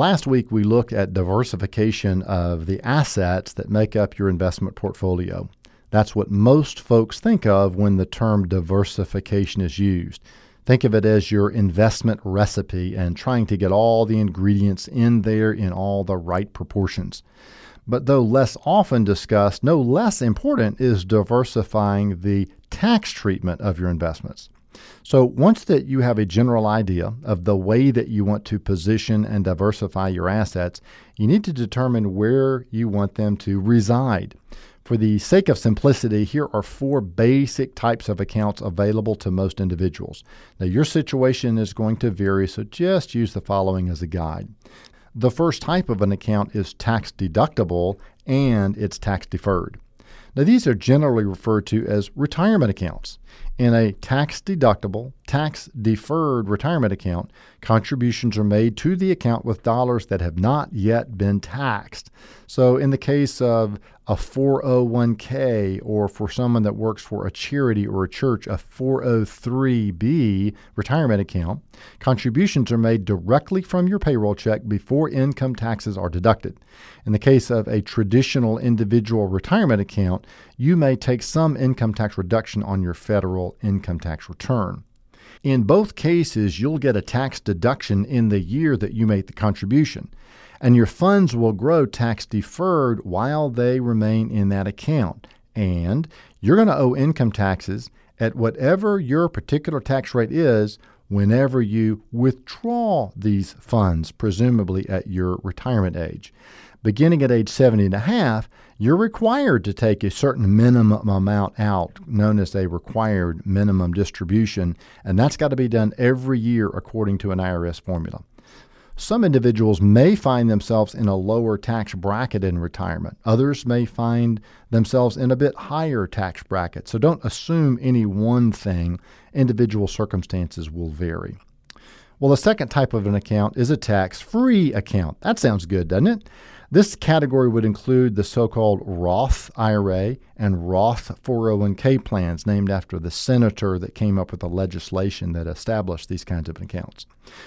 Last week, we looked at diversification of the assets that make up your investment portfolio. That's what most folks think of when the term diversification is used. Think of it as your investment recipe and trying to get all the ingredients in there in all the right proportions. But though less often discussed, no less important is diversifying the tax treatment of your investments. So, once that you have a general idea of the way that you want to position and diversify your assets, you need to determine where you want them to reside. For the sake of simplicity, here are four basic types of accounts available to most individuals. Now, your situation is going to vary, so just use the following as a guide. The first type of an account is tax deductible and it's tax deferred. Now, these are generally referred to as retirement accounts. In a tax deductible, tax deferred retirement account, contributions are made to the account with dollars that have not yet been taxed. So, in the case of a 401k, or for someone that works for a charity or a church, a 403b retirement account, contributions are made directly from your payroll check before income taxes are deducted. In the case of a traditional individual retirement account, you may take some income tax reduction on your federal income tax return. In both cases, you'll get a tax deduction in the year that you make the contribution and your funds will grow tax deferred while they remain in that account. And you're going to owe income taxes at whatever your particular tax rate is whenever you withdraw these funds, presumably at your retirement age. Beginning at age 70 and a half, you're required to take a certain minimum amount out, known as a required minimum distribution, and that's got to be done every year according to an IRS formula. Some individuals may find themselves in a lower tax bracket in retirement. Others may find themselves in a bit higher tax bracket. So don't assume any one thing. Individual circumstances will vary. Well, the second type of an account is a tax free account. That sounds good, doesn't it? This category would include the so called Roth IRA and Roth 401k plans, named after the senator that came up with the legislation that established these kinds of accounts.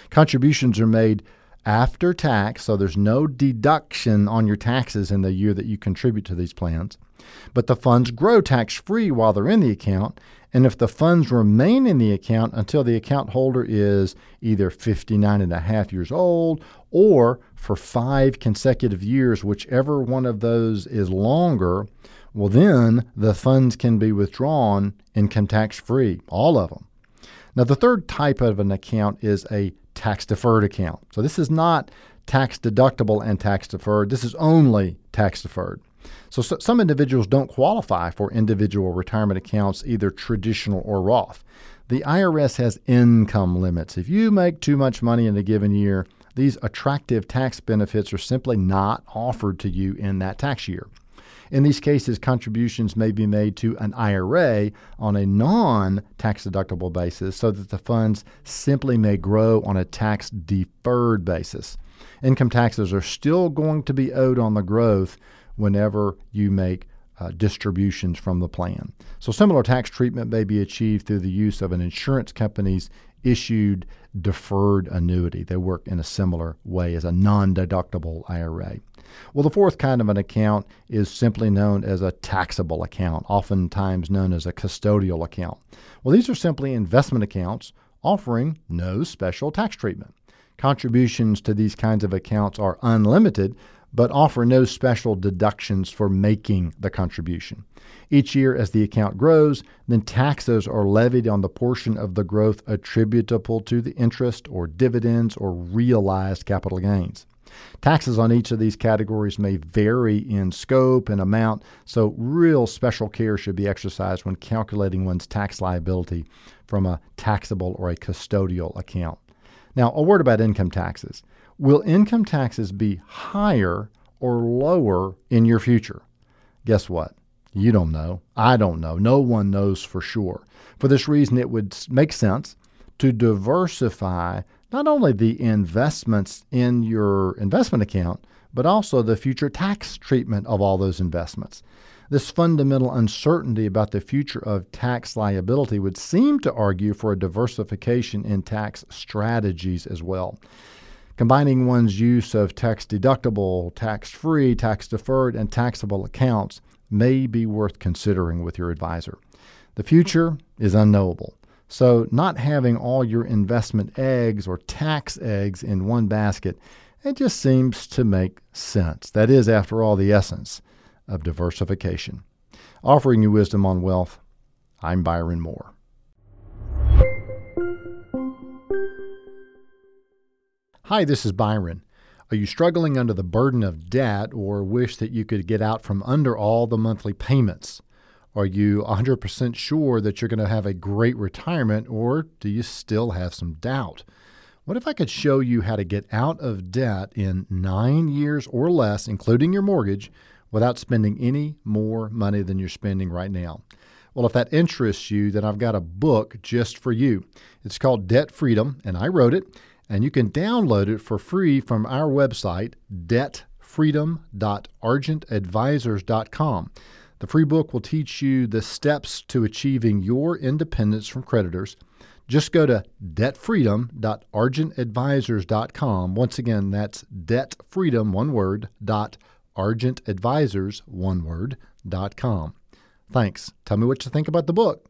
Contributions are made after tax, so there's no deduction on your taxes in the year that you contribute to these plans. But the funds grow tax free while they're in the account. And if the funds remain in the account until the account holder is either 59 and a half years old or for five consecutive years, whichever one of those is longer, well, then the funds can be withdrawn income tax free, all of them. Now, the third type of an account is a tax deferred account. So this is not tax deductible and tax deferred. This is only tax deferred. So, so, some individuals don't qualify for individual retirement accounts, either traditional or Roth. The IRS has income limits. If you make too much money in a given year, these attractive tax benefits are simply not offered to you in that tax year. In these cases, contributions may be made to an IRA on a non tax deductible basis so that the funds simply may grow on a tax deferred basis. Income taxes are still going to be owed on the growth whenever you make uh, distributions from the plan. So, similar tax treatment may be achieved through the use of an insurance company's issued deferred annuity. They work in a similar way as a non deductible IRA. Well, the fourth kind of an account is simply known as a taxable account, oftentimes known as a custodial account. Well, these are simply investment accounts offering no special tax treatment. Contributions to these kinds of accounts are unlimited, but offer no special deductions for making the contribution. Each year, as the account grows, then taxes are levied on the portion of the growth attributable to the interest or dividends or realized capital gains. Taxes on each of these categories may vary in scope and amount, so real special care should be exercised when calculating one's tax liability from a taxable or a custodial account. Now, a word about income taxes. Will income taxes be higher or lower in your future? Guess what? You don't know. I don't know. No one knows for sure. For this reason, it would make sense to diversify not only the investments in your investment account, but also the future tax treatment of all those investments. This fundamental uncertainty about the future of tax liability would seem to argue for a diversification in tax strategies as well. Combining one's use of tax deductible, tax free, tax deferred, and taxable accounts may be worth considering with your advisor. The future is unknowable. So, not having all your investment eggs or tax eggs in one basket, it just seems to make sense. That is, after all, the essence of diversification. Offering you wisdom on wealth, I'm Byron Moore. Hi, this is Byron. Are you struggling under the burden of debt or wish that you could get out from under all the monthly payments? Are you 100% sure that you're going to have a great retirement, or do you still have some doubt? What if I could show you how to get out of debt in nine years or less, including your mortgage, without spending any more money than you're spending right now? Well, if that interests you, then I've got a book just for you. It's called Debt Freedom, and I wrote it, and you can download it for free from our website, debtfreedom.argentadvisors.com. The free book will teach you the steps to achieving your independence from creditors. Just go to debtfreedom.argentadvisors.com. Once again, that's debtfreedom, one word, dot argentadvisors, one word, dot com. Thanks. Tell me what you think about the book.